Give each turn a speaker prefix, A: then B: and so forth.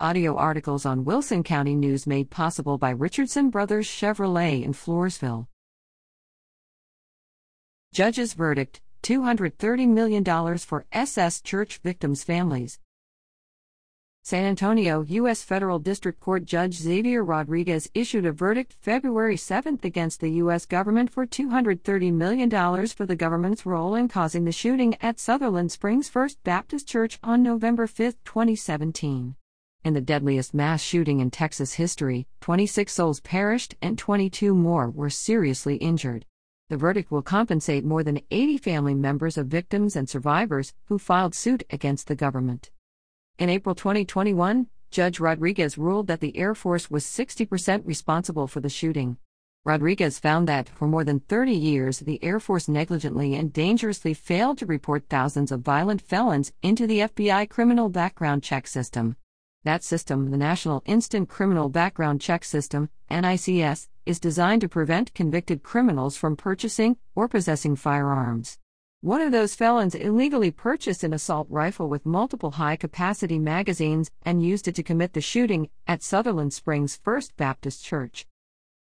A: Audio articles on Wilson County News made possible by Richardson Brothers Chevrolet in Floresville. Judge's verdict $230 million for SS Church victims' families. San Antonio U.S. Federal District Court Judge Xavier Rodriguez issued a verdict February 7 against the U.S. government for $230 million for the government's role in causing the shooting at Sutherland Springs First Baptist Church on November 5, 2017. In the deadliest mass shooting in Texas history, 26 souls perished and 22 more were seriously injured. The verdict will compensate more than 80 family members of victims and survivors who filed suit against the government. In April 2021, Judge Rodriguez ruled that the Air Force was 60% responsible for the shooting. Rodriguez found that, for more than 30 years, the Air Force negligently and dangerously failed to report thousands of violent felons into the FBI criminal background check system. That system, the National Instant Criminal Background Check System, NICS, is designed to prevent convicted criminals from purchasing or possessing firearms. One of those felons illegally purchased an assault rifle with multiple high capacity magazines and used it to commit the shooting at Sutherland Springs First Baptist Church.